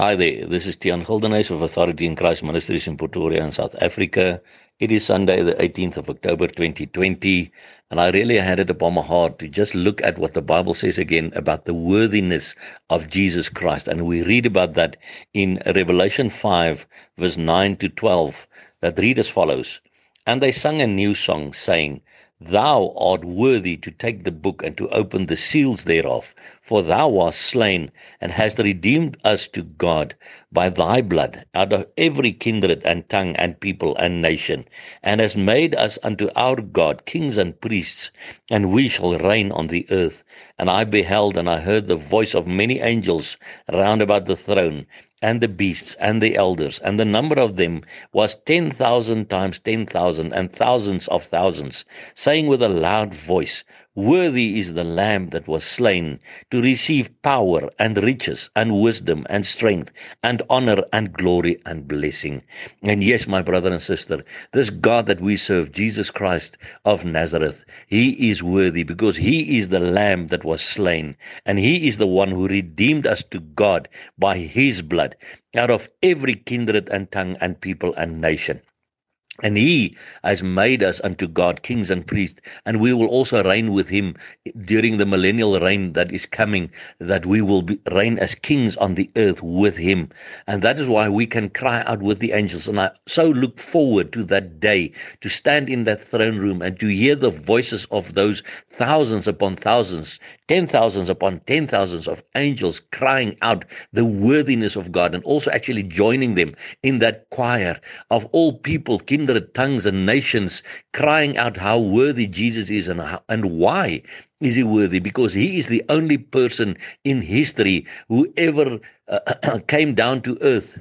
Hi there, this is Tian Gildenhuys of Authority in Christ Ministries in Pretoria in South Africa. It is Sunday, the 18th of October 2020, and I really had it upon my heart to just look at what the Bible says again about the worthiness of Jesus Christ. And we read about that in Revelation 5, verse 9 to 12, that read as follows And they sung a new song, saying, Thou art worthy to take the book and to open the seals thereof, for thou wast slain and hast redeemed us to God by thy blood out of every kindred and tongue and people and nation, and hast made us unto our God kings and priests, and we shall reign on the earth. And I beheld and I heard the voice of many angels round about the throne and the beasts and the elders, and the number of them was ten thousand times ten thousand and thousands of thousands, saying with a loud voice, Worthy is the Lamb that was slain to receive power and riches and wisdom and strength and honor and glory and blessing. And yes, my brother and sister, this God that we serve, Jesus Christ of Nazareth, he is worthy because he is the Lamb that was slain. And he is the one who redeemed us to God by his blood out of every kindred and tongue and people and nation. And he has made us unto God kings and priests, and we will also reign with him during the millennial reign that is coming, that we will be, reign as kings on the earth with him. And that is why we can cry out with the angels. And I so look forward to that day to stand in that throne room and to hear the voices of those thousands upon thousands, ten thousands upon ten thousands of angels crying out the worthiness of God and also actually joining them in that choir of all people, kindred kindred tongues and nations crying out how worthy Jesus is and how, and why is he worthy? Because he is the only person in history who ever uh, came down to earth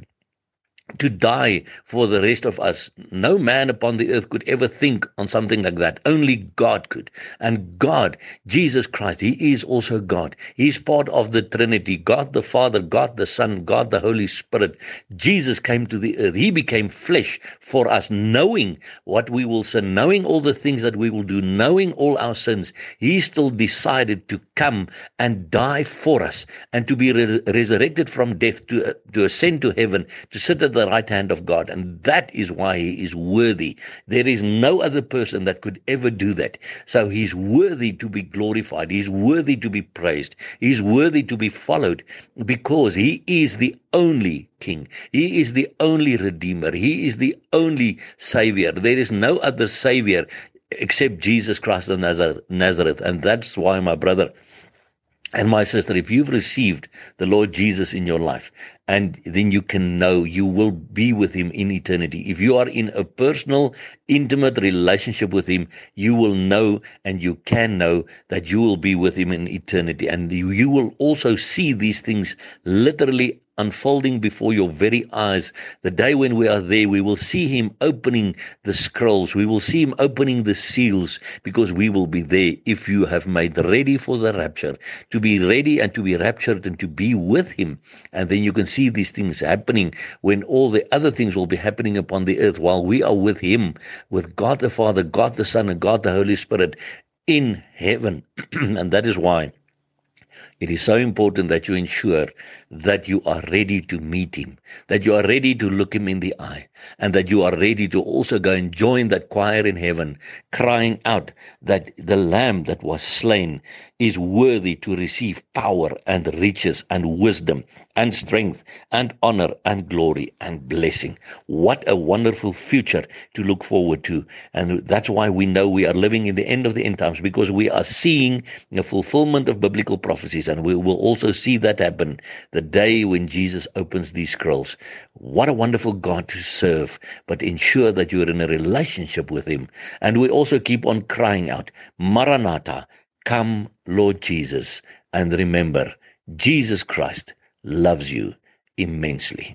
to die for the rest of us. No man upon the earth could ever think on something like that. Only God could. And God, Jesus Christ, He is also God. He's part of the Trinity God the Father, God the Son, God the Holy Spirit. Jesus came to the earth. He became flesh for us, knowing what we will sin, knowing all the things that we will do, knowing all our sins. He still decided to come and die for us and to be re- resurrected from death, to, uh, to ascend to heaven, to sit at the the right hand of God. And that is why he is worthy. There is no other person that could ever do that. So he's worthy to be glorified. He's worthy to be praised. He's worthy to be followed because he is the only king. He is the only redeemer. He is the only savior. There is no other savior except Jesus Christ of Nazareth. And that's why, my brother, and my sister, if you've received the Lord Jesus in your life, and then you can know you will be with him in eternity. If you are in a personal, intimate relationship with him, you will know and you can know that you will be with him in eternity. And you, will also see these things literally unfolding before your very eyes. The day when we are there, we will see him opening the scrolls. We will see him opening the seals because we will be there if you have made ready for the rapture, to be ready and to be raptured and to be with him. And then you can see these things happening when all the other things will be happening upon the earth while we are with him, with God the Father, God the Son, and God the Holy Spirit in heaven. and that is why it is so important that you ensure that you are ready to meet him, that you are ready to look him in the eye, and that you are ready to also go and join that choir in heaven, crying out that the lamb that was slain is worthy to receive power and riches and wisdom and strength and honor and glory and blessing. What a wonderful future to look forward to. And that's why we know we are living in the end of the end times because we are seeing the fulfillment of biblical prophecies. And we will also see that happen the day when Jesus opens these scrolls. What a wonderful God to serve, but ensure that you're in a relationship with Him. And we also keep on crying out, Maranatha, come, Lord Jesus. And remember, Jesus Christ loves you immensely.